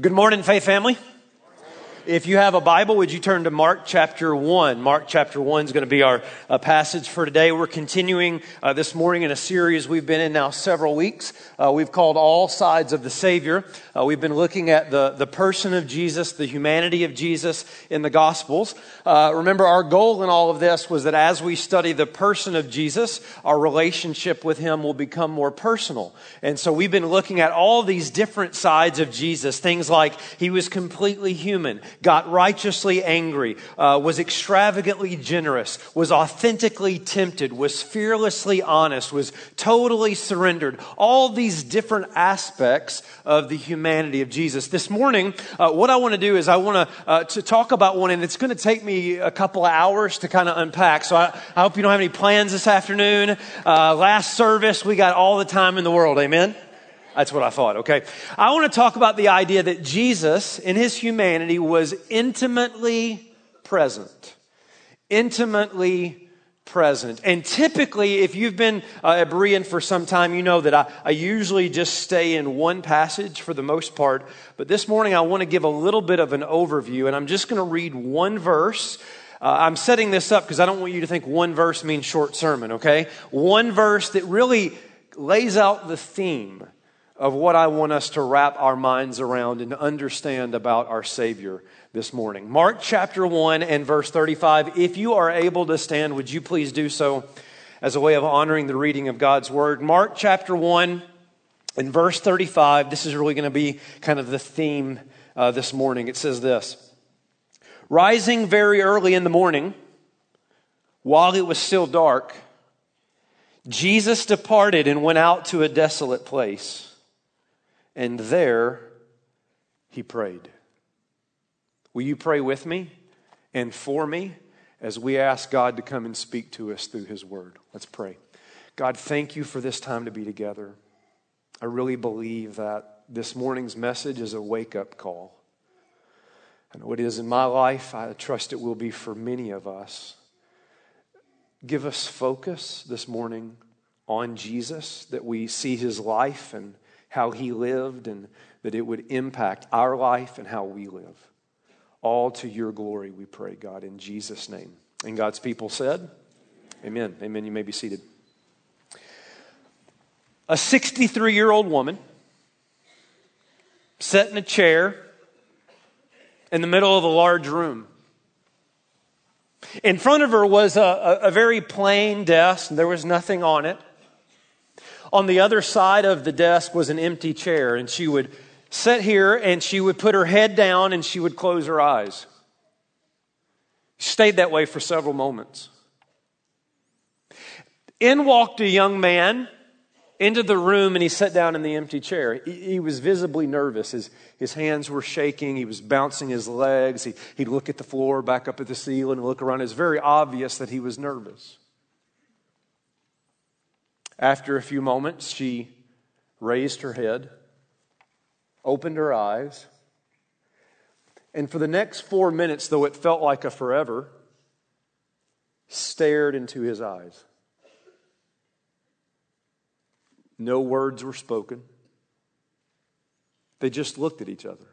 Good morning, Faith Family. If you have a Bible, would you turn to Mark chapter 1? Mark chapter 1 is going to be our uh, passage for today. We're continuing uh, this morning in a series we've been in now several weeks. Uh, we've called All Sides of the Savior. Uh, we've been looking at the, the person of Jesus, the humanity of Jesus in the Gospels. Uh, remember, our goal in all of this was that as we study the person of Jesus, our relationship with Him will become more personal. And so we've been looking at all these different sides of Jesus. Things like He was completely human got righteously angry, uh, was extravagantly generous, was authentically tempted, was fearlessly honest, was totally surrendered. All these different aspects of the humanity of Jesus. This morning, uh, what I want to do is I want to, uh, to talk about one, and it's going to take me a couple of hours to kind of unpack. So I, I, hope you don't have any plans this afternoon. Uh, last service, we got all the time in the world. Amen. That's what I thought, okay? I want to talk about the idea that Jesus, in his humanity, was intimately present. Intimately present. And typically, if you've been uh, a Berean for some time, you know that I, I usually just stay in one passage for the most part. But this morning, I want to give a little bit of an overview, and I'm just going to read one verse. Uh, I'm setting this up because I don't want you to think one verse means short sermon, okay? One verse that really lays out the theme of what I want us to wrap our minds around and understand about our Savior this morning. Mark chapter 1 and verse 35. If you are able to stand, would you please do so as a way of honoring the reading of God's Word? Mark chapter 1 and verse 35. This is really going to be kind of the theme uh, this morning. It says this Rising very early in the morning, while it was still dark, Jesus departed and went out to a desolate place and there he prayed. Will you pray with me and for me as we ask God to come and speak to us through his word? Let's pray. God, thank you for this time to be together. I really believe that this morning's message is a wake up call. I know it is in my life. I trust it will be for many of us. Give us focus this morning on Jesus, that we see his life and how he lived, and that it would impact our life and how we live. All to your glory, we pray, God, in Jesus' name. And God's people said, Amen. Amen. You may be seated. A 63 year old woman sat in a chair in the middle of a large room. In front of her was a, a, a very plain desk, and there was nothing on it. On the other side of the desk was an empty chair, and she would sit here and she would put her head down and she would close her eyes. She stayed that way for several moments. In walked a young man into the room and he sat down in the empty chair. He, he, was visibly nervous. His, his hands were shaking. He was bouncing his legs. He, he'd look at the floor, back up at the ceiling, and look around. It was very obvious that he was nervous. After a few moments, she raised her head, opened her eyes, and for the next four minutes, though it felt like a forever, stared into his eyes. No words were spoken. They just looked at each other.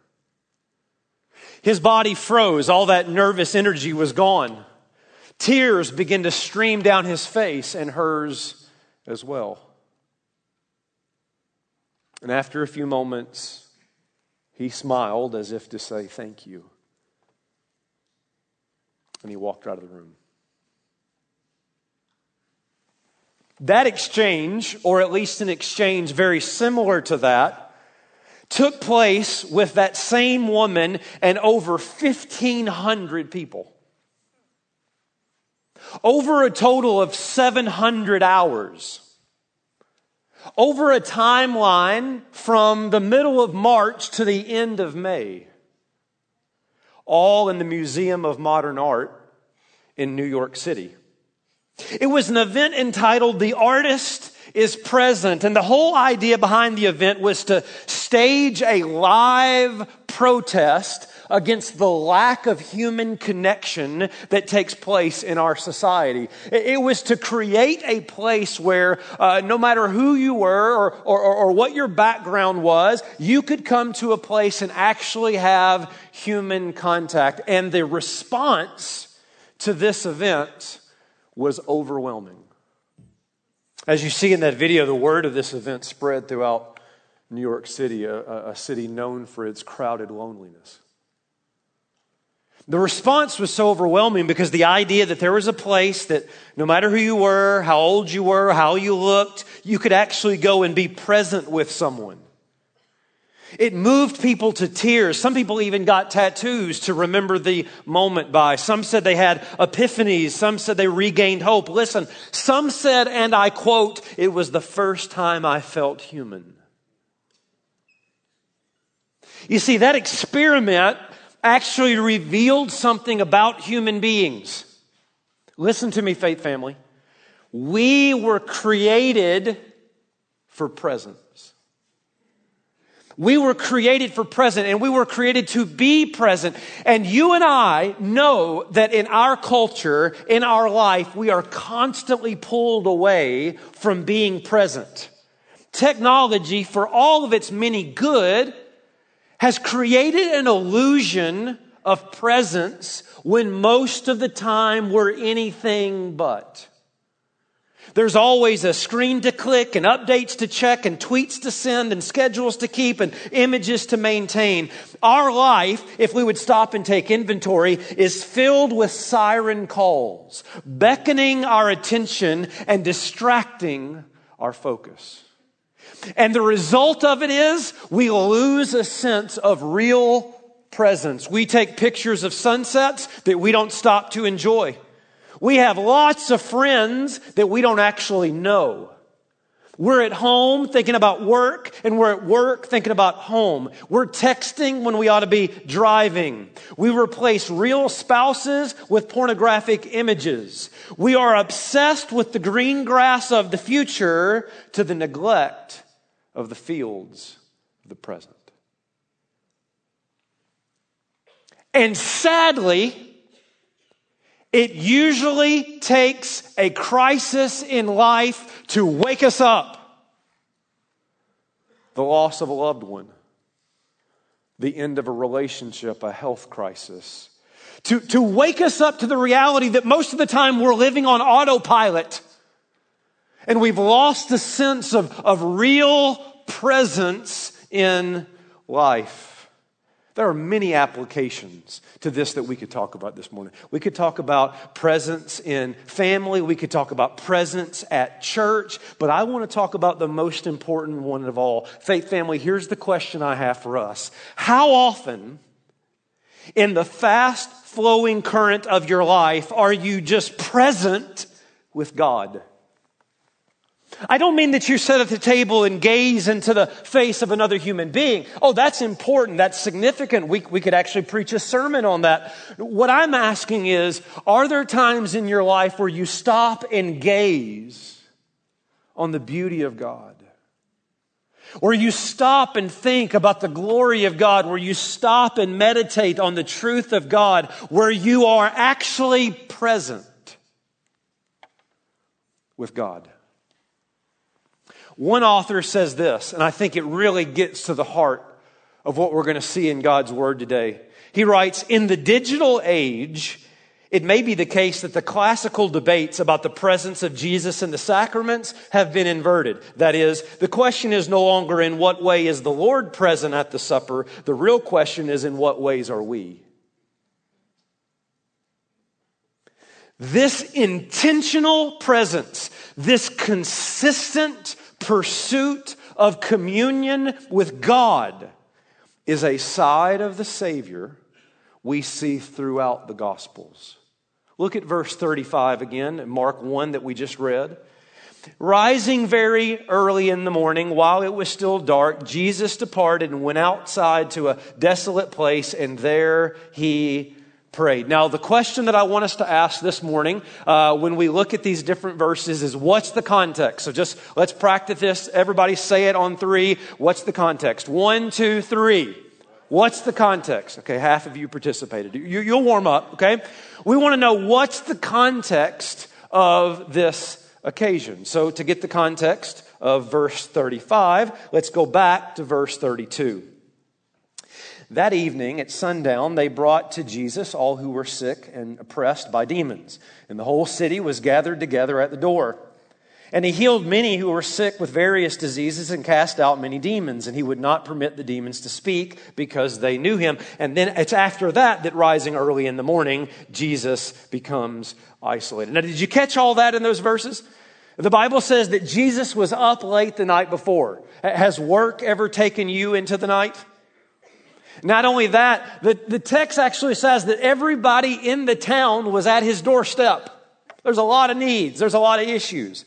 His body froze. All that nervous energy was gone. Tears began to stream down his face, and hers as well. And after a few moments, he smiled as if to say, Thank you. And he walked out of the room. That exchange, or at least an exchange very similar to that, took place with that same woman and over 1,500 people over a total of 700 hours. Over a timeline from the middle of March to the end of May. All in the Museum of Modern Art in New York City. It was an event entitled The Artist is Present. And the whole idea behind the event was to stage a live protest against the lack of human connection that takes place in our society. It was to create a place where uh, no matter who you were or, or, or what your background was, you could come to a place and actually have human contact. And the response to this event was overwhelming. As you see in that video, the word of this event spread throughout New York City, a, a city known for its crowded loneliness. The response was so overwhelming because the idea that there was a place that no matter who you were, how old you were, how you looked, you could actually go and be present with someone. It moved people to tears. Some people even got tattoos to remember the moment by. Some said they had epiphanies. Some said they regained hope. Listen, some said, and I quote, it was the first time I felt human. You see, that experiment actually revealed something about human beings. Listen to me, faith family. We were created for presence. We were created for present and we were created to be present. And you and I know that in our culture, in our life, we are constantly pulled away from being present. Technology, for all of its many good, has created an illusion of presence when most of the time we're anything but. There's always a screen to click and updates to check and tweets to send and schedules to keep and images to maintain. Our life, if we would stop and take inventory, is filled with siren calls, beckoning our attention and distracting our focus. And the result of it is we lose a sense of real presence. We take pictures of sunsets that we don't stop to enjoy. We have lots of friends that we don't actually know. We're at home thinking about work, and we're at work thinking about home. We're texting when we ought to be driving. We replace real spouses with pornographic images. We are obsessed with the green grass of the future to the neglect of the fields of the present. And sadly, it usually takes a crisis in life to wake us up. The loss of a loved one, the end of a relationship, a health crisis. To, to wake us up to the reality that most of the time we're living on autopilot. And we've lost the sense of, of real presence in life. There are many applications to this that we could talk about this morning. We could talk about presence in family. We could talk about presence at church. But I want to talk about the most important one of all. Faith family, here's the question I have for us. How often in the fast flowing current of your life are you just present with God? I don't mean that you sit at the table and gaze into the face of another human being. Oh, that's important. That's significant. We, we could actually preach a sermon on that. What I'm asking is, are there times in your life where you stop and gaze on the beauty of God? Where you stop and think about the glory of God, where you stop and meditate on the truth of God, where you are actually present with God. One author says this, and I think it really gets to the heart of what we're going to see in God's Word today. He writes, In the digital age, it may be the case that the classical debates about the presence of Jesus in the sacraments have been inverted. That is, the question is no longer in what way is the Lord present at the supper. The real question is in what ways are we? This intentional presence, this consistent pursuit of communion with God is a side of the Savior we see throughout the Gospels. Look at verse 35 again, Mark 1 that we just read. Rising very early in the morning, while it was still dark, Jesus departed and went outside to a desolate place, and there he prayed. Now, the question that I want us to ask this morning uh, when we look at these different verses is what's the context? So just let's practice this. Everybody say it on three. What's the context? One, two, three. What's the context? Okay, half of you participated. You, will warm up, okay? We want to know what's the context of this occasion. So, to get the context of verse 35, let's go back to verse 32. That evening at sundown, they brought to Jesus all who were sick and oppressed by demons, and the whole city was gathered together at the door. And he healed many who were sick with various diseases and cast out many demons. And he would not permit the demons to speak because they knew him. And then it's after that that rising early in the morning, Jesus becomes isolated. Now, did you catch all that in those verses? The Bible says that Jesus was up late the night before. Has work ever taken you into the night? Not only that, the, the text actually says that everybody in the town was at his doorstep. There's a lot of needs. There's a lot of issues.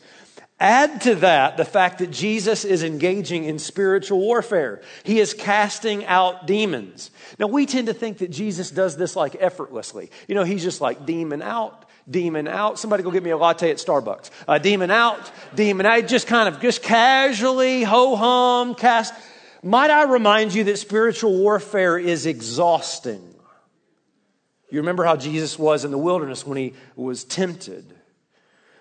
Add to that the fact that Jesus is engaging in spiritual warfare. He is casting out demons. Now, we tend to think that Jesus does this like effortlessly. You know, he's just like demon out, demon out. Somebody go get me a latte at Starbucks. Uh, demon out, demon out. Just kind of just casually, ho hum, cast. Might I remind you that spiritual warfare is exhausting? You remember how Jesus was in the wilderness when he was tempted.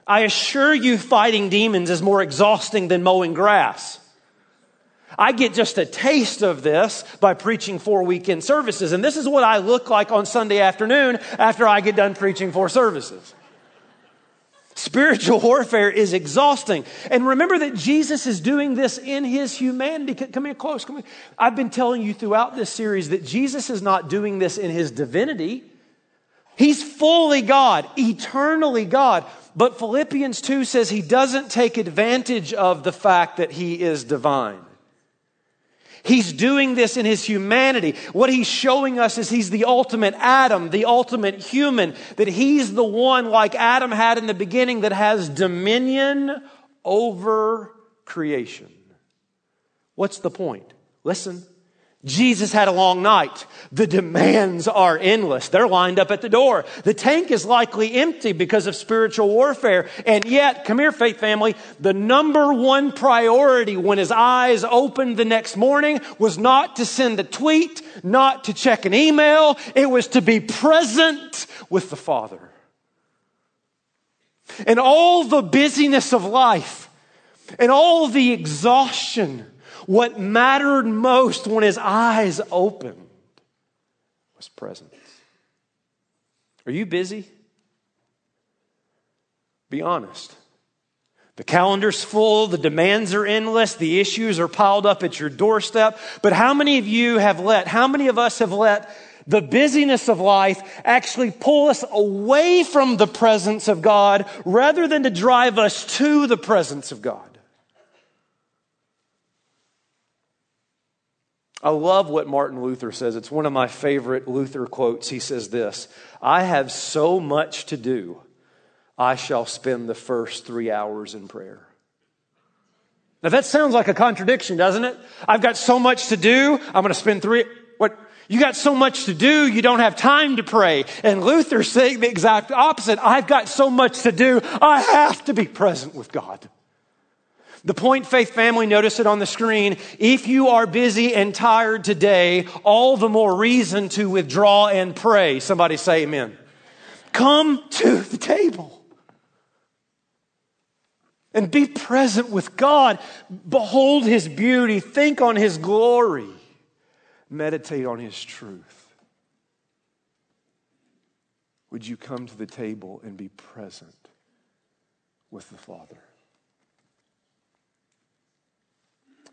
I assure you, fighting demons is more exhausting than mowing grass. I get just a taste of this by preaching four weekend services. And this is what I look like on Sunday afternoon after I get done preaching four services. Spiritual warfare is exhausting. And remember that Jesus is doing this in his humanity. Come here close. Come here. I've been telling you throughout this series that Jesus is not doing this in his divinity. He's fully God, eternally God. But Philippians 2 says he doesn't take advantage of the fact that he is divine. He's doing this in his humanity. What he's showing us is he's the ultimate Adam, the ultimate human, that he's the one like Adam had in the beginning that has dominion over creation. What's the point? Listen. Jesus had a long night. The demands are endless. They're lined up at the door. The tank is likely empty because of spiritual warfare. And yet, come here, faith family, the number one priority when his eyes opened the next morning was not to send a tweet, not to check an email. It was to be present with the Father. And all the busyness of life and all the exhaustion what mattered most when his eyes opened was presence. Are you busy? Be honest. The calendar's full, the demands are endless, the issues are piled up at your doorstep. But how many of you have let, how many of us have let the busyness of life actually pull us away from the presence of God rather than to drive us to the presence of God? I love what Martin Luther says. It's one of my favorite Luther quotes. He says this I have so much to do, I shall spend the first three hours in prayer. Now that sounds like a contradiction, doesn't it? I've got so much to do, I'm going to spend three. What? You got so much to do, you don't have time to pray. And Luther's saying the exact opposite. I've got so much to do, I have to be present with God. The point, faith family, notice it on the screen. If you are busy and tired today, all the more reason to withdraw and pray. Somebody say amen. Come to the table and be present with God. Behold his beauty, think on his glory, meditate on his truth. Would you come to the table and be present with the Father?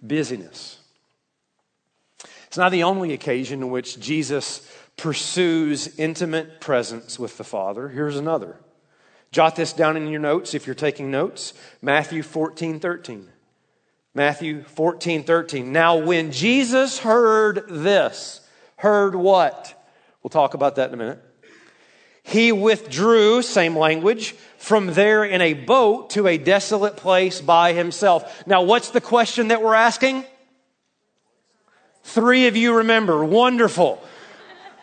Busyness. It's not the only occasion in which Jesus pursues intimate presence with the Father. Here's another. Jot this down in your notes if you're taking notes. Matthew 14, 13. Matthew 14, 13. Now, when Jesus heard this, heard what? We'll talk about that in a minute. He withdrew, same language, from there in a boat to a desolate place by himself. Now, what's the question that we're asking? Three of you remember. Wonderful.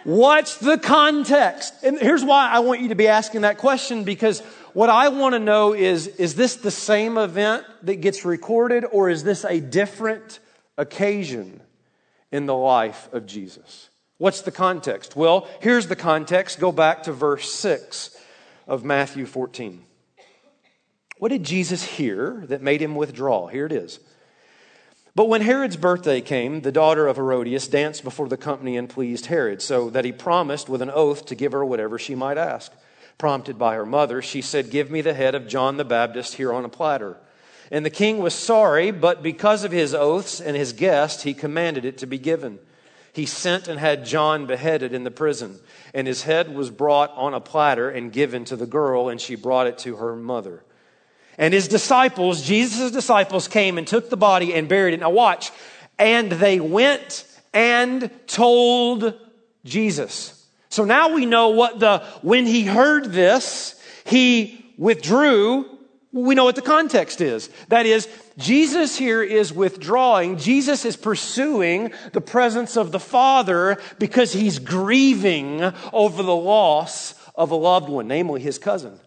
What's the context? And here's why I want you to be asking that question because what I want to know is is this the same event that gets recorded or is this a different occasion? in the life of Jesus. What's the context? Well, here's the context. Go back to verse 6 of Matthew 14. What did Jesus hear that made him withdraw? Here it is. But when Herod's birthday came, the daughter of Herodias danced before the company and pleased Herod, so that he promised with an oath to give her whatever she might ask. Prompted by her mother, she said, Give me the head of John the Baptist here on a platter. And the king was sorry, but because of his oaths and his guest, he commanded it to be given he sent and had John beheaded in the prison. And his head was brought on a platter and given to the girl, and she brought it to her mother. And his disciples, Jesus' disciples, came and took the body and buried it. Now, watch. And they went and told Jesus. So now we know what the, when he heard this, he withdrew we know what the context is. That is, Jesus here is withdrawing. Jesus is pursuing the presence of the Father because he's grieving over the loss of a loved one, namely his cousin.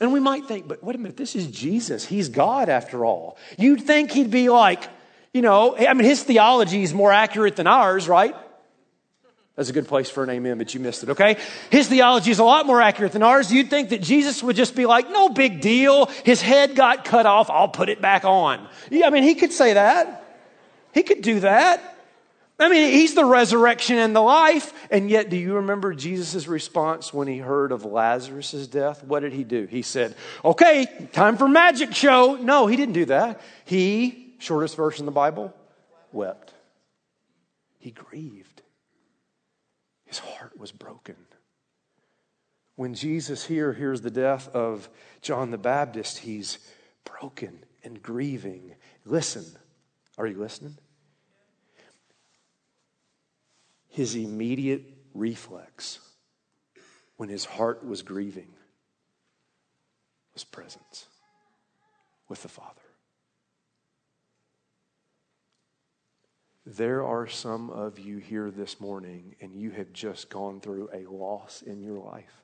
And we might think, but wait a minute, this is Jesus. He's God after all. You'd think he'd be like, you know, I mean, his theology is more accurate than ours, right? That's a good place for an amen, but you missed it, okay? His theology is a lot more accurate than ours. You'd think that Jesus would just be like, no big deal. His head got cut off. I'll put it back on. Yeah, I mean, he could say that. He could do that. I mean, he's the resurrection and the life. And yet, do you remember Jesus' response when he heard of Lazarus' death? What did he do? He said, okay, time for magic show. No, he didn't do that. He, shortest verse in the Bible, wept. He grieved. His heart was broken. When Jesus here hears the death of John the Baptist, he's broken and grieving. Listen. Are you listening? His immediate reflex when his heart was grieving was presence with the Father. There are some of you here this morning, and you have just gone through a loss in your life.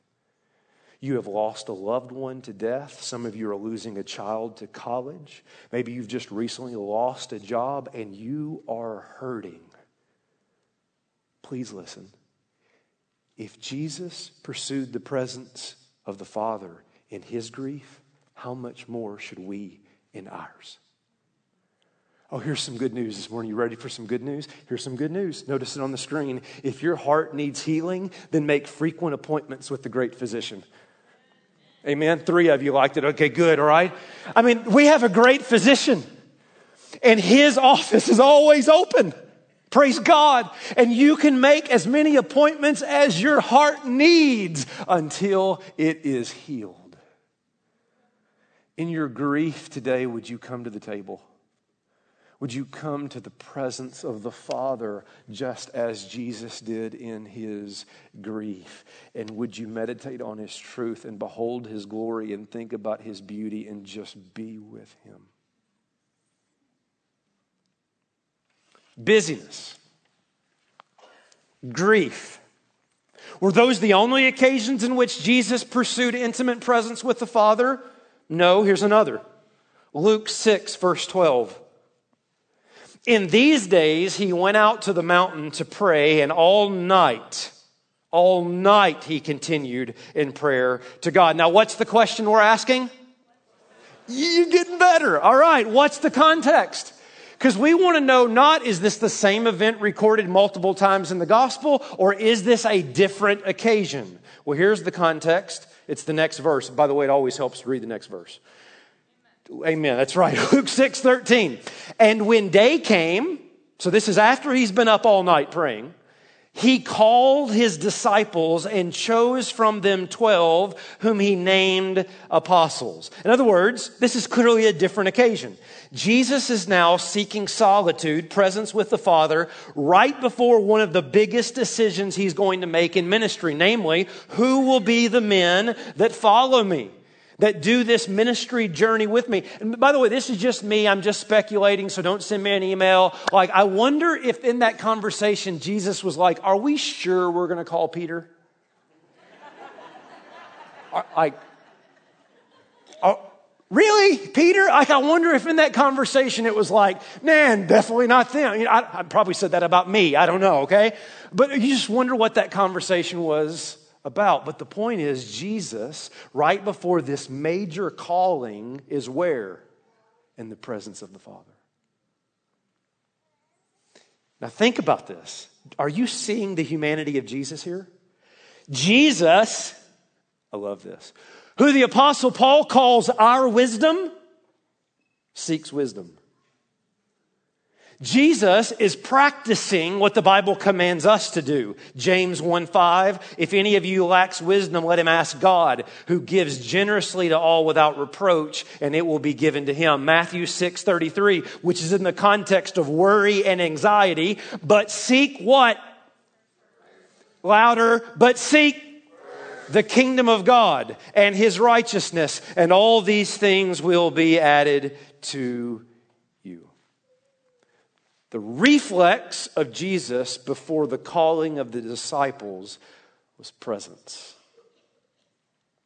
You have lost a loved one to death. Some of you are losing a child to college. Maybe you've just recently lost a job and you are hurting. Please listen. If Jesus pursued the presence of the Father in his grief, how much more should we in ours? Oh, here's some good news this morning. You ready for some good news? Here's some good news. Notice it on the screen. If your heart needs healing, then make frequent appointments with the great physician. Amen. Three of you liked it. Okay, good. All right. I mean, we have a great physician, and his office is always open. Praise God. And you can make as many appointments as your heart needs until it is healed. In your grief today, would you come to the table? Would you come to the presence of the Father just as Jesus did in his grief? And would you meditate on his truth and behold his glory and think about his beauty and just be with him? Busyness, grief. Were those the only occasions in which Jesus pursued intimate presence with the Father? No, here's another. Luke 6, verse 12. In these days, he went out to the mountain to pray, and all night, all night he continued in prayer to God. Now, what's the question we're asking? You're getting better. All right, what's the context? Because we want to know not is this the same event recorded multiple times in the gospel, or is this a different occasion? Well, here's the context. It's the next verse. By the way, it always helps to read the next verse. Amen. That's right. Luke 6 13. And when day came, so this is after he's been up all night praying, he called his disciples and chose from them 12 whom he named apostles. In other words, this is clearly a different occasion. Jesus is now seeking solitude, presence with the Father, right before one of the biggest decisions he's going to make in ministry, namely, who will be the men that follow me? That do this ministry journey with me. And by the way, this is just me. I'm just speculating, so don't send me an email. Like, I wonder if in that conversation, Jesus was like, Are we sure we're going to call Peter? Like, Really, Peter? Like, I wonder if in that conversation it was like, man, definitely not them. You know, I, I probably said that about me. I don't know, okay? But you just wonder what that conversation was about. But the point is, Jesus, right before this major calling, is where? In the presence of the Father. Now, think about this. Are you seeing the humanity of Jesus here? Jesus, I love this, who the Apostle Paul calls our wisdom, seeks wisdom. Jesus is practicing what the Bible commands us to do. James 1 5, if any of you lacks wisdom, let him ask God, who gives generously to all without reproach, and it will be given to him. Matthew six thirty three, which is in the context of worry and anxiety, but seek what? Louder, but seek the kingdom of God and his righteousness, and all these things will be added to. The reflex of Jesus before the calling of the disciples was presence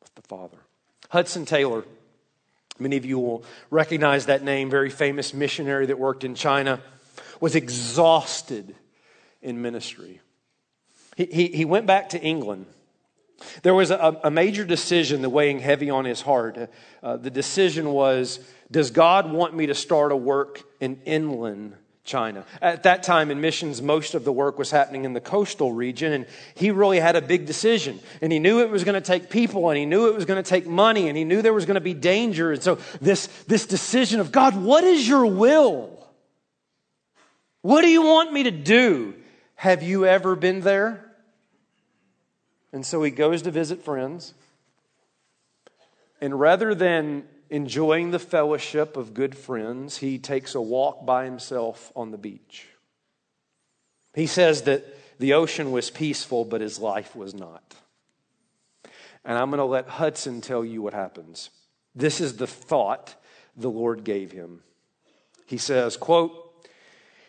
with the Father. Hudson Taylor, many of you will recognize that name, very famous missionary that worked in China, was exhausted in ministry. He, he, he went back to England there was a, a major decision that weighing heavy on his heart. Uh, the decision was Does God want me to start a work in inland China? At that time in missions, most of the work was happening in the coastal region, and he really had a big decision. And he knew it was going to take people, and he knew it was going to take money, and he knew there was going to be danger. And so, this, this decision of God, what is your will? What do you want me to do? Have you ever been there? And so he goes to visit friends. And rather than enjoying the fellowship of good friends, he takes a walk by himself on the beach. He says that the ocean was peaceful, but his life was not. And I'm going to let Hudson tell you what happens. This is the thought the Lord gave him. He says, quote,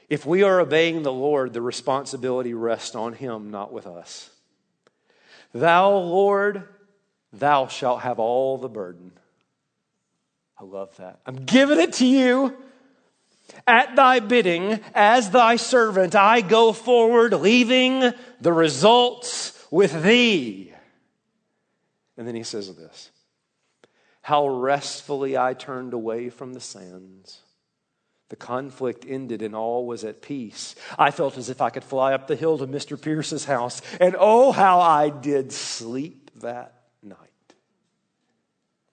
if we are obeying the Lord, the responsibility rests on him, not with us. Thou, Lord, thou shalt have all the burden. I love that. I'm giving it to you. At thy bidding, as thy servant, I go forward, leaving the results with thee. And then he says this How restfully I turned away from the sands. The conflict ended and all was at peace. I felt as if I could fly up the hill to Mr. Pearse's house, and oh, how I did sleep that night.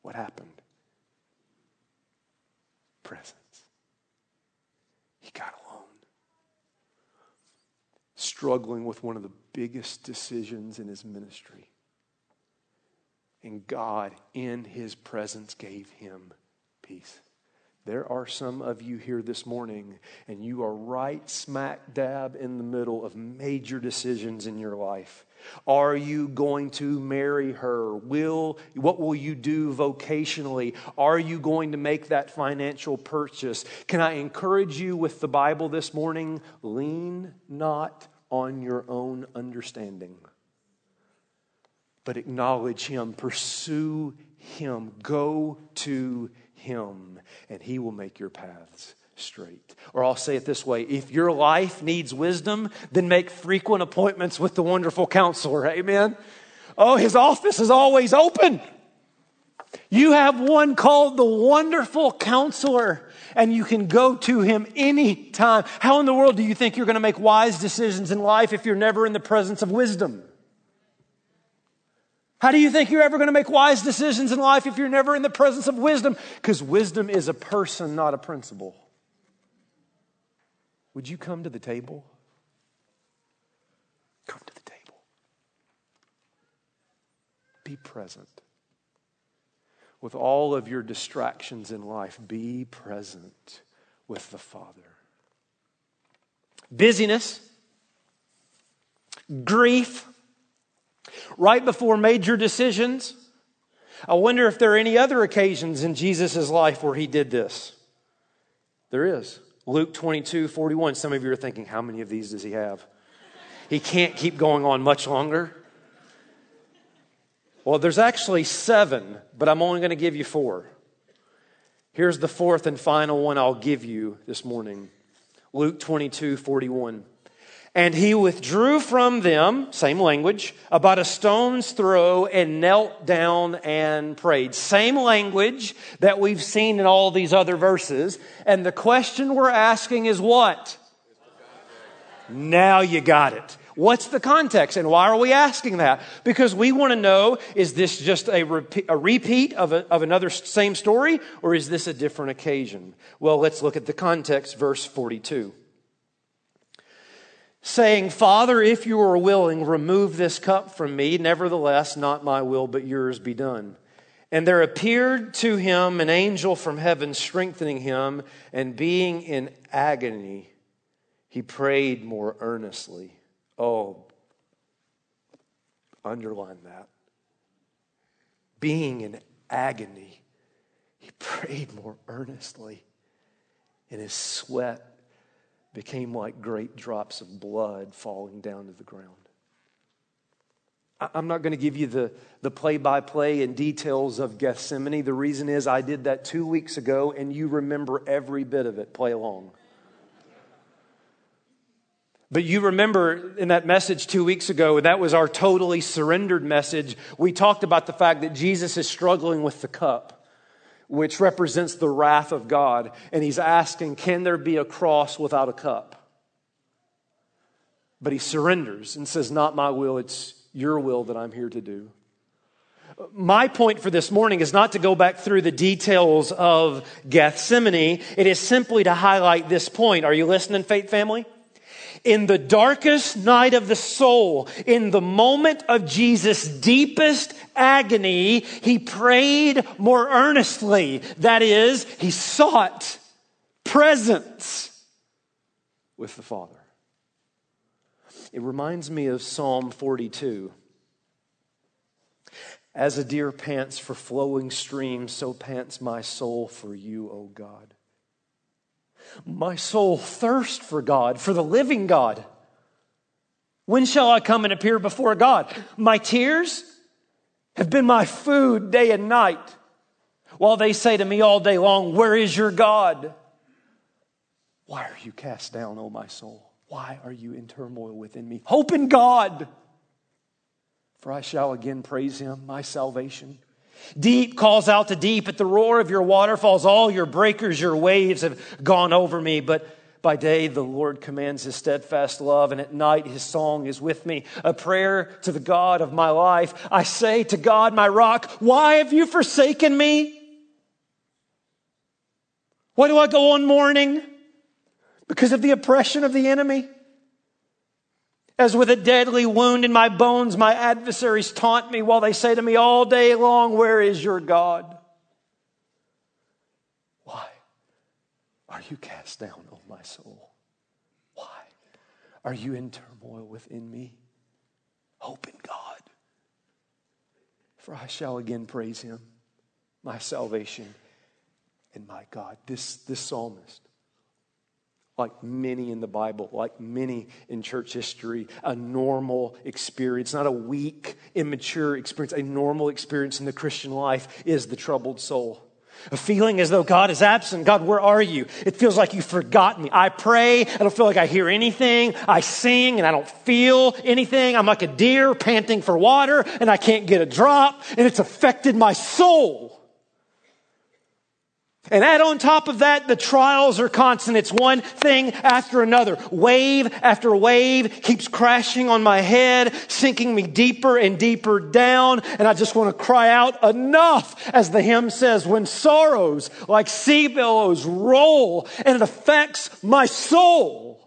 What happened? Presence. He got alone. Struggling with one of the biggest decisions in his ministry. And God, in his presence, gave him peace. There are some of you here this morning, and you are right smack dab in the middle of major decisions in your life. Are you going to marry her? Will what will you do vocationally? Are you going to make that financial purchase? Can I encourage you with the Bible this morning? Lean not on your own understanding, but acknowledge him, pursue him, go to him, and He will make your paths straight. Or I'll say it this way if your life needs wisdom, then make frequent appointments with the wonderful counselor. Amen. Oh, his office is always open. You have one called the wonderful counselor, and you can go to him anytime. How in the world do you think you're going to make wise decisions in life if you're never in the presence of wisdom? How do you think you're ever going to make wise decisions in life if you're never in the presence of wisdom? Because wisdom is a person, not a principle. Would you come to the table? Come to the table. Be present. With all of your distractions in life, be present with the Father. Busyness, grief, right before major decisions. I wonder if there are any other occasions in Jesus' life where he did this. There is. Luke 22, 41. Some of you are thinking, how many of these does he have? He can't keep going on much longer. Well, there's actually seven, but I'm only going to give you four. Here's the fourth and final one I'll give you this morning Luke 22 41. And he withdrew from them, same language, about a stone's throw and knelt down and prayed. Same language that we've seen in all these other verses. And the question we're asking is what? Now you got it. What's the context and why are we asking that? Because we want to know is this just a, repeat, a repeat of, a, of another same story or is this a different occasion? Well, let's look at the context, verse 42 saying, Father, if you are willing, remove this cup from me. Nevertheless, not my will, but yours be done. And there appeared to him an angel from heaven, strengthening him, and being in agony, he prayed more earnestly. Oh, underline that. Being in agony, he prayed more earnestly, and his sweat became like great drops of blood falling down to the ground. I'm not going to give you the, the play-by-play and details of Gethsemane. The reason is I did that two weeks ago, and you remember every bit of it. Play along. But you remember in that message two weeks ago, that was our totally surrendered message. We talked about the fact that Jesus is struggling with the cup which represents the wrath of God. And he's asking, Can there be a cross without a cup? But he surrenders and says, Not my will, it's your will that I'm here to do. My point for this morning is not to go back through the details of Gethsemane. It is simply to highlight this point. Are you listening, Faith Family? In the darkest night of the soul, in the moment of Jesus' deepest agony, he prayed more earnestly. That is, he sought presence with the Father. It reminds me of Psalm 42. As a deer pants for flowing streams, so pants my soul for you, O God. My soul thirsts for God, for the living God. When shall I come and appear before God? My tears have been my food day and night, while they say to me all day long, Where is your God? Why are you cast down, O my soul? Why are you in turmoil within me? Hope in God, for I shall again praise him, my salvation. Deep calls out to deep at the roar of your waterfalls. All your breakers, your waves have gone over me. But by day, the Lord commands his steadfast love, and at night, his song is with me. A prayer to the God of my life. I say to God, my rock, why have you forsaken me? Why do I go on mourning? Because of the oppression of the enemy? As with a deadly wound in my bones, my adversaries taunt me while they say to me all day long, Where is your God? Why are you cast down, O my soul? Why are you in turmoil within me? Hope in God. For I shall again praise him, my salvation and my God. This, this psalmist like many in the Bible, like many in church history, a normal experience, not a weak, immature experience, a normal experience in the Christian life is the troubled soul. A feeling as though God is absent. God, where are you? It feels like you've forgotten me. I pray. I don't feel like I hear anything. I sing and I don't feel anything. I'm like a deer panting for water and I can't get a drop and it's affected my soul. And add on top of that, the trials are constant. It's one thing after another. Wave after wave keeps crashing on my head, sinking me deeper and deeper down. And I just want to cry out, enough, as the hymn says, when sorrows like sea billows roll and it affects my soul.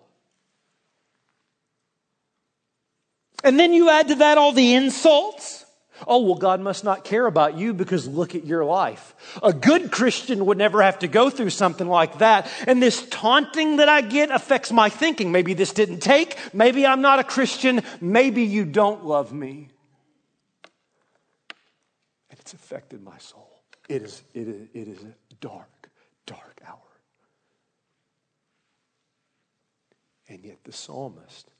And then you add to that all the insults Oh, well, God must not care about you because look at your life. A good Christian would never have to go through something like that. And this taunting that I get affects my thinking. Maybe this didn't take. Maybe I'm not a Christian. Maybe you don't love me. And it's affected my soul. It is, it is, it is a dark, dark hour. And yet the psalmist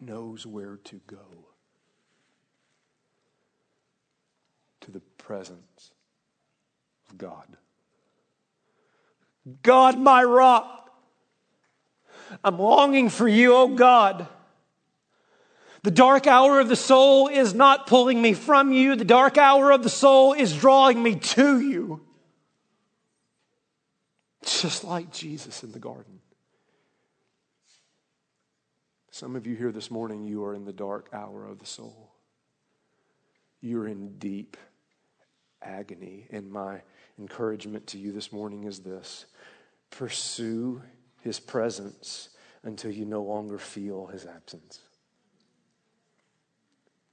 knows where to go. To the presence of God. God, my rock. I'm longing for you, oh God. The dark hour of the soul is not pulling me from you. The dark hour of the soul is drawing me to you. Just like Jesus in the garden. Some of you here this morning, you are in the dark hour of the soul. You're in deep agony. And my encouragement to you this morning is this pursue his presence until you no longer feel his absence.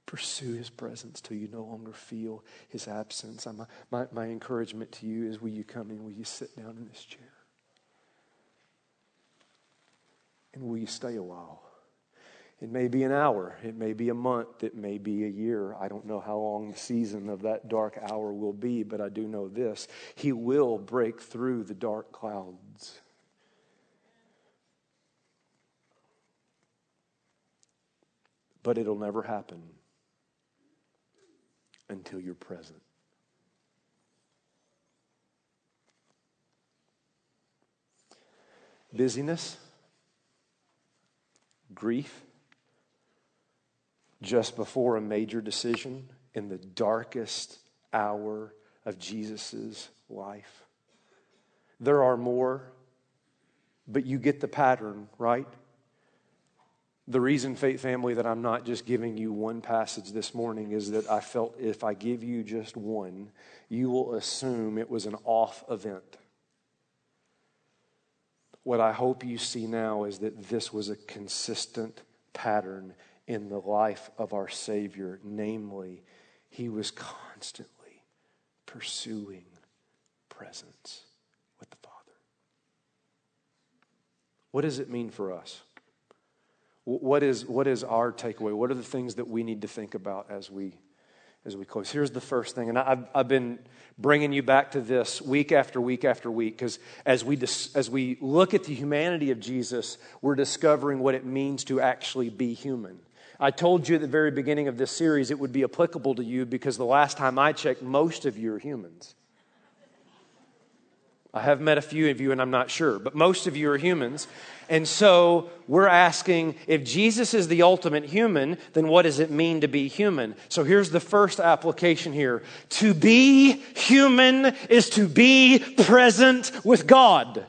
Pursue his presence till you no longer feel his absence. My, my, my encouragement to you is will you come in? Will you sit down in this chair? And will you stay a while? It may be an hour, it may be a month, it may be a year. I don't know how long the season of that dark hour will be, but I do know this He will break through the dark clouds. But it'll never happen until you're present. Busyness, grief, just before a major decision in the darkest hour of Jesus' life. There are more, but you get the pattern, right? The reason, Faith Family, that I'm not just giving you one passage this morning is that I felt if I give you just one, you will assume it was an off event. What I hope you see now is that this was a consistent pattern in the life of our Savior. Namely, he was constantly pursuing presence with the Father. What does it mean for us? What is, what is our takeaway? What are the things that we need to think about as we, as we close? Here's the first thing, and I've, I've been bringing you back to this week after week after week because as we, dis, as we look at the humanity of Jesus, we're discovering what it means to actually be human. I told you at the very beginning of this series it would be applicable to you because the last time I checked, most of you are humans. I have met a few of you and I'm not sure, but most of you are humans. And so we're asking if Jesus is the ultimate human, then what does it mean to be human? So here's the first application here. To be human is to be present with God.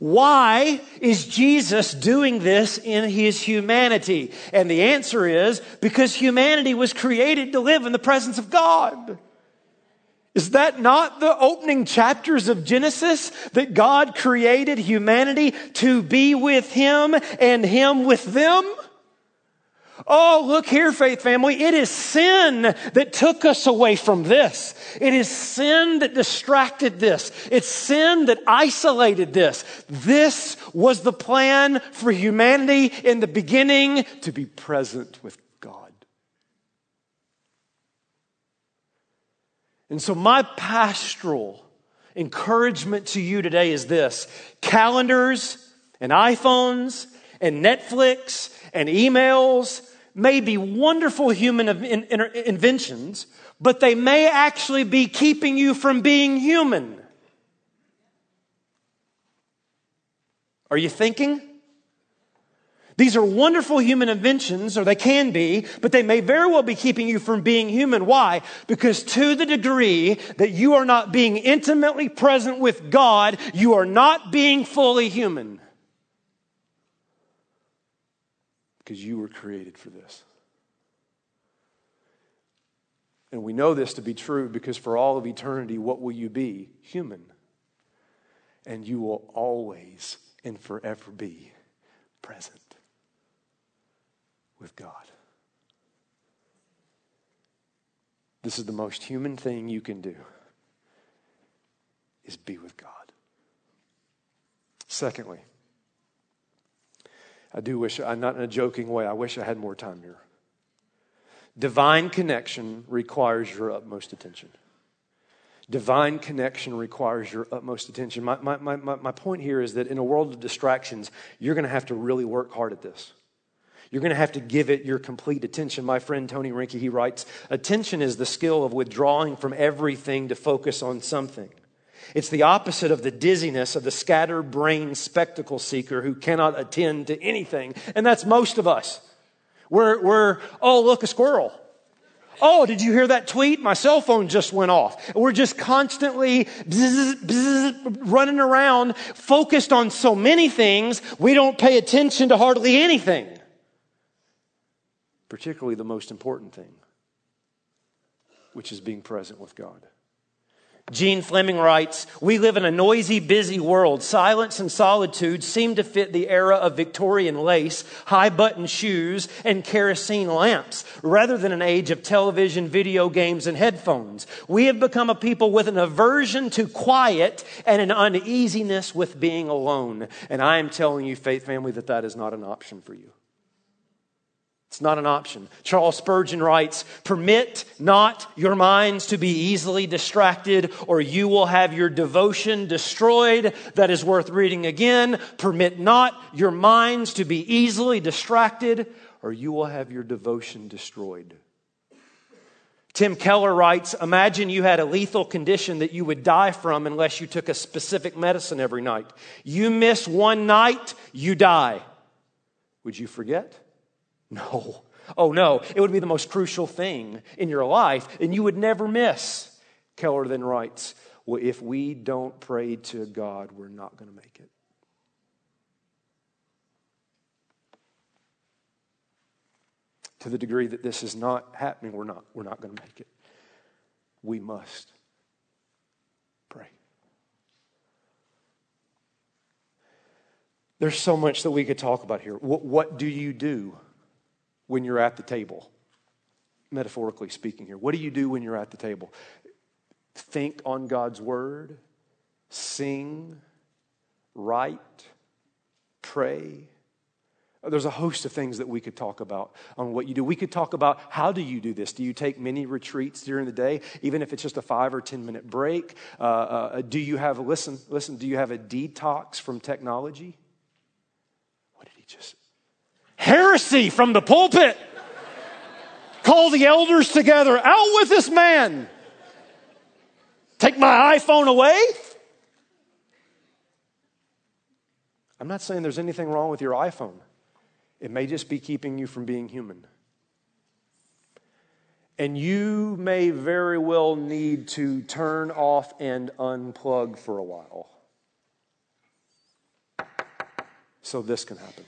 Why is Jesus doing this in his humanity? And the answer is because humanity was created to live in the presence of God. Is that not the opening chapters of Genesis that God created humanity to be with Him and Him with them? Oh, look here, faith family. It is sin that took us away from this. It is sin that distracted this. It's sin that isolated this. This was the plan for humanity in the beginning to be present with God. And so, my pastoral encouragement to you today is this calendars and iPhones and Netflix and emails may be wonderful human inventions, but they may actually be keeping you from being human. Are you thinking? These are wonderful human inventions, or they can be, but they may very well be keeping you from being human. Why? Because to the degree that you are not being intimately present with God, you are not being fully human. Because you were created for this. And we know this to be true because for all of eternity, what will you be? Human. And you will always and forever be present with God. This is the most human thing you can do is be with God. Secondly, I do wish, I'm not in a joking way, I wish I had more time here. Divine connection requires your utmost attention. Divine connection requires your utmost attention. My, my, my, my point here is that in a world of distractions, you're going to have to really work hard at this. You're going to have to give it your complete attention. My friend Tony Reinke, he writes, attention is the skill of withdrawing from everything to focus on something. It's the opposite of the dizziness of the scattered brain spectacle seeker who cannot attend to anything. And that's most of us. We're, we're oh, look, a squirrel. Oh, did you hear that tweet? My cell phone just went off. We're just constantly bzz, bzz, running around, focused on so many things, we don't pay attention to hardly anything. Particularly the most important thing, which is being present with God. Jean Fleming writes, We live in a noisy, busy world. Silence and solitude seem to fit the era of Victorian lace, high button shoes, and kerosene lamps, rather than an age of television, video games, and headphones. We have become a people with an aversion to quiet and an uneasiness with being alone. And I am telling you, faith family, that that is not an option for you. It's not an option. Charles Spurgeon writes, Permit not your minds to be easily distracted, or you will have your devotion destroyed. That is worth reading again. Permit not your minds to be easily distracted, or you will have your devotion destroyed. Tim Keller writes Imagine you had a lethal condition that you would die from unless you took a specific medicine every night. You miss one night, you die. Would you forget? No. Oh, no. It would be the most crucial thing in your life, and you would never miss. Keller then writes, Well, if we don't pray to God, we're not going to make it. To the degree that this is not happening, we're not, we're not going to make it. We must pray. There's so much that we could talk about here. What, what do you do? When you're at the table, metaphorically speaking here. What do you do when you're at the table? Think on God's word, sing, write, pray. There's a host of things that we could talk about on what you do. We could talk about how do you do this? Do you take many retreats during the day, even if it's just a five or ten minute break? Uh, uh, do you have listen? Listen. Do you have a detox from technology? What did he just? Heresy from the pulpit. Call the elders together. Out with this man. Take my iPhone away. I'm not saying there's anything wrong with your iPhone. It may just be keeping you from being human. And you may very well need to turn off and unplug for a while so this can happen.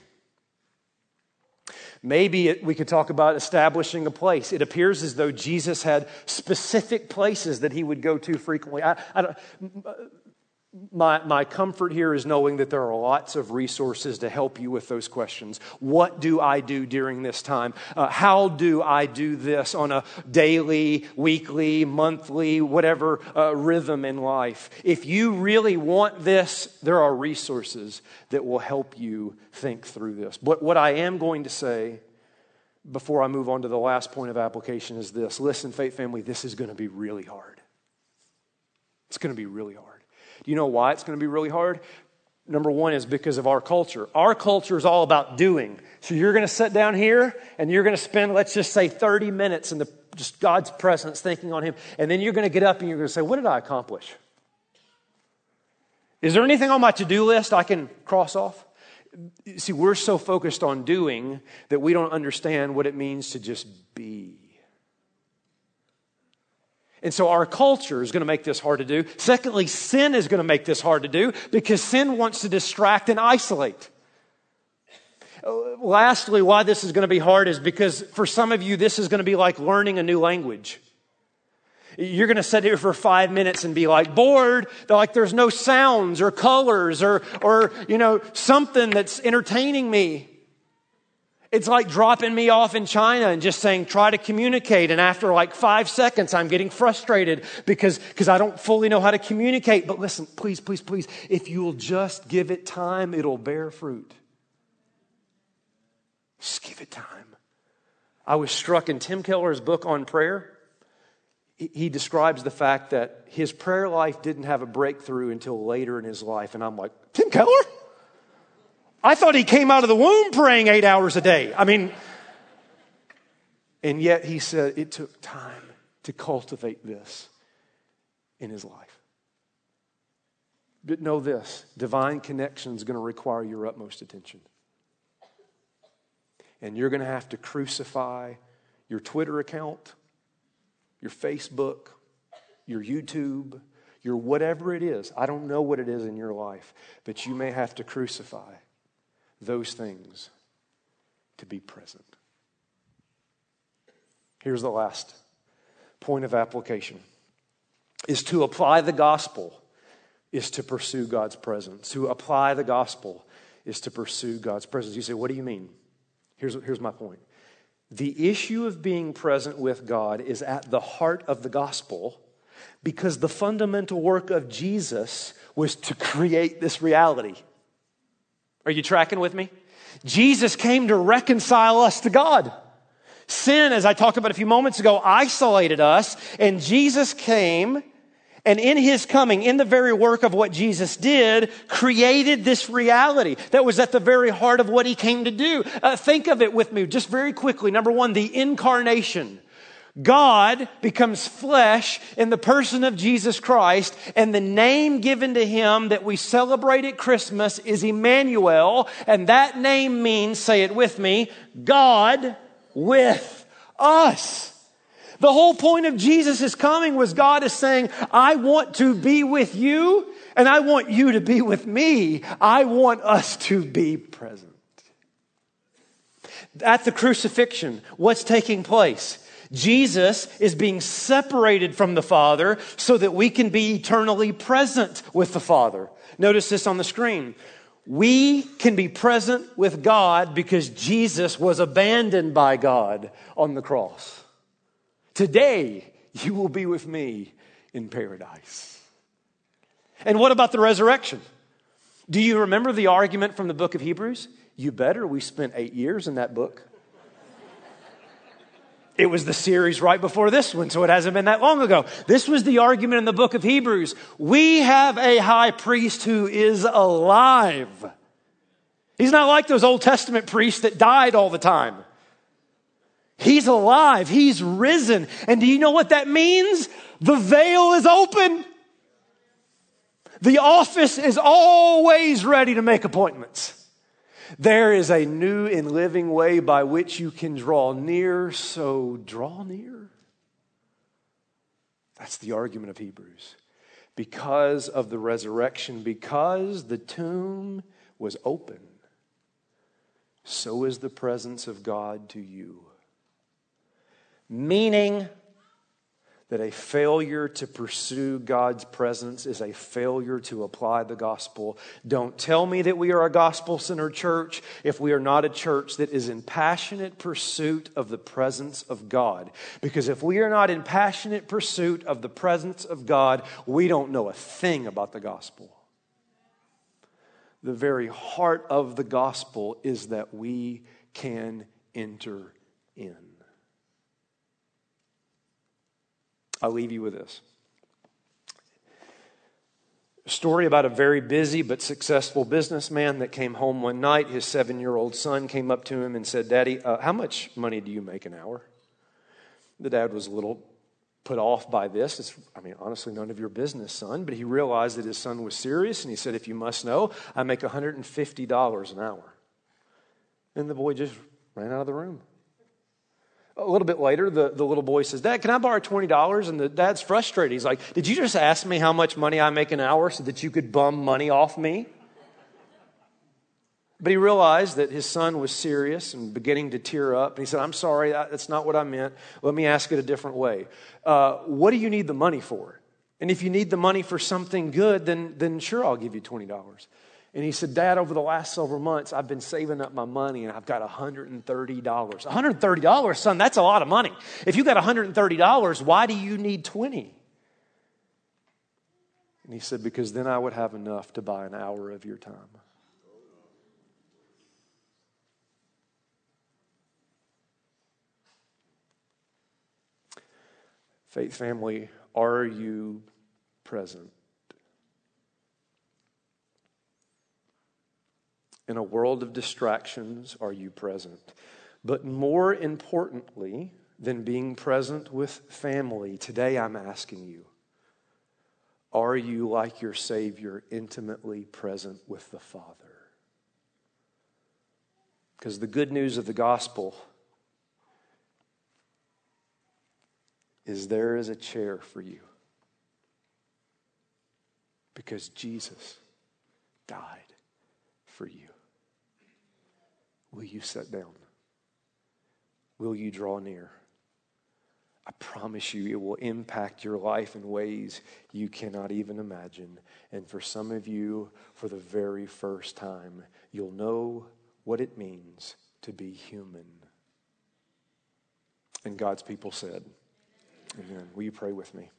Maybe it, we could talk about establishing a place. It appears as though Jesus had specific places that he would go to frequently. I, I my, my comfort here is knowing that there are lots of resources to help you with those questions. What do I do during this time? Uh, how do I do this on a daily, weekly, monthly, whatever uh, rhythm in life? If you really want this, there are resources that will help you think through this. But what I am going to say before I move on to the last point of application is this listen, faith family, this is going to be really hard. It's going to be really hard. Do you know why it's going to be really hard? Number one is because of our culture. Our culture is all about doing. So you're going to sit down here and you're going to spend, let's just say, 30 minutes in the just God's presence, thinking on Him. And then you're going to get up and you're going to say, What did I accomplish? Is there anything on my to do list I can cross off? See, we're so focused on doing that we don't understand what it means to just be. And so our culture is going to make this hard to do. Secondly, sin is going to make this hard to do because sin wants to distract and isolate. Lastly, why this is going to be hard is because for some of you, this is going to be like learning a new language. You're going to sit here for five minutes and be like bored. Like there's no sounds or colors or, or, you know, something that's entertaining me. It's like dropping me off in China and just saying, try to communicate. And after like five seconds, I'm getting frustrated because, because I don't fully know how to communicate. But listen, please, please, please, if you'll just give it time, it'll bear fruit. Just give it time. I was struck in Tim Keller's book on prayer. He describes the fact that his prayer life didn't have a breakthrough until later in his life. And I'm like, Tim Keller? I thought he came out of the womb praying eight hours a day. I mean, and yet he said it took time to cultivate this in his life. But know this divine connection is going to require your utmost attention. And you're going to have to crucify your Twitter account, your Facebook, your YouTube, your whatever it is. I don't know what it is in your life, but you may have to crucify those things to be present. Here's the last point of application is to apply the gospel is to pursue God's presence. To apply the gospel is to pursue God's presence. You say, what do you mean? Here's, here's my point. The issue of being present with God is at the heart of the gospel because the fundamental work of Jesus was to create this reality. Are you tracking with me? Jesus came to reconcile us to God. Sin, as I talked about a few moments ago, isolated us, and Jesus came and in his coming, in the very work of what Jesus did, created this reality that was at the very heart of what he came to do. Uh, think of it with me just very quickly. Number one, the incarnation. God becomes flesh in the person of Jesus Christ, and the name given to him that we celebrate at Christmas is Emmanuel, and that name means, say it with me, God with us. The whole point of Jesus' coming was God is saying, I want to be with you, and I want you to be with me. I want us to be present. At the crucifixion, what's taking place? Jesus is being separated from the Father so that we can be eternally present with the Father. Notice this on the screen. We can be present with God because Jesus was abandoned by God on the cross. Today, you will be with me in paradise. And what about the resurrection? Do you remember the argument from the book of Hebrews? You better. We spent eight years in that book. It was the series right before this one, so it hasn't been that long ago. This was the argument in the book of Hebrews. We have a high priest who is alive. He's not like those Old Testament priests that died all the time. He's alive. He's risen. And do you know what that means? The veil is open. The office is always ready to make appointments. There is a new and living way by which you can draw near, so draw near. That's the argument of Hebrews. Because of the resurrection, because the tomb was open, so is the presence of God to you. Meaning, that a failure to pursue God's presence is a failure to apply the gospel. Don't tell me that we are a gospel centered church if we are not a church that is in passionate pursuit of the presence of God. Because if we are not in passionate pursuit of the presence of God, we don't know a thing about the gospel. The very heart of the gospel is that we can enter in. I'll leave you with this. A story about a very busy but successful businessman that came home one night. His seven year old son came up to him and said, Daddy, uh, how much money do you make an hour? The dad was a little put off by this. It's, I mean, honestly, none of your business, son. But he realized that his son was serious and he said, If you must know, I make $150 an hour. And the boy just ran out of the room. A little bit later, the, the little boy says, Dad, can I borrow $20? And the dad's frustrated. He's like, Did you just ask me how much money I make an hour so that you could bum money off me? But he realized that his son was serious and beginning to tear up. And he said, I'm sorry, that's not what I meant. Let me ask it a different way. Uh, what do you need the money for? And if you need the money for something good, then, then sure, I'll give you $20. And he said, Dad, over the last several months, I've been saving up my money and I've got $130. $130, son, that's a lot of money. If you got $130, why do you need 20? And he said, Because then I would have enough to buy an hour of your time. Faith family, are you present? In a world of distractions, are you present? But more importantly than being present with family, today I'm asking you Are you, like your Savior, intimately present with the Father? Because the good news of the gospel is there is a chair for you. Because Jesus died for you. Will you sit down? Will you draw near? I promise you, it will impact your life in ways you cannot even imagine. And for some of you, for the very first time, you'll know what it means to be human. And God's people said, Amen. Will you pray with me?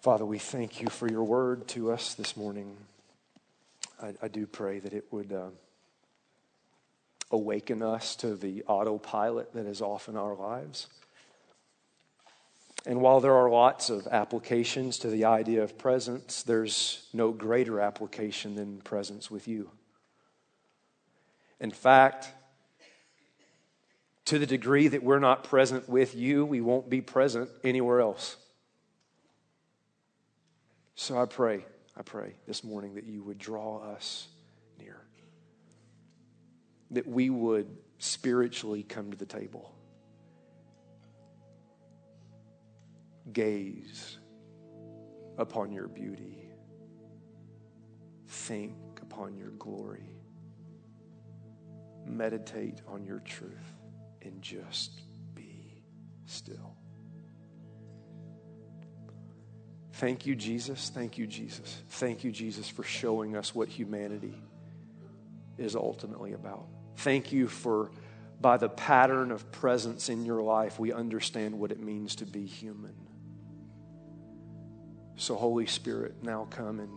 Father, we thank you for your word to us this morning. I, I do pray that it would uh, awaken us to the autopilot that is often our lives. And while there are lots of applications to the idea of presence, there's no greater application than presence with you. In fact, to the degree that we're not present with you, we won't be present anywhere else. So I pray, I pray this morning that you would draw us near, that we would spiritually come to the table gaze upon your beauty, think upon your glory, meditate on your truth, and just be still. Thank you, Jesus. Thank you, Jesus. Thank you, Jesus, for showing us what humanity is ultimately about. Thank you for, by the pattern of presence in your life, we understand what it means to be human. So, Holy Spirit, now come and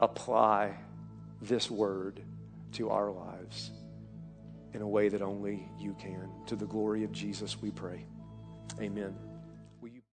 apply this word to our lives in a way that only you can. To the glory of Jesus, we pray. Amen.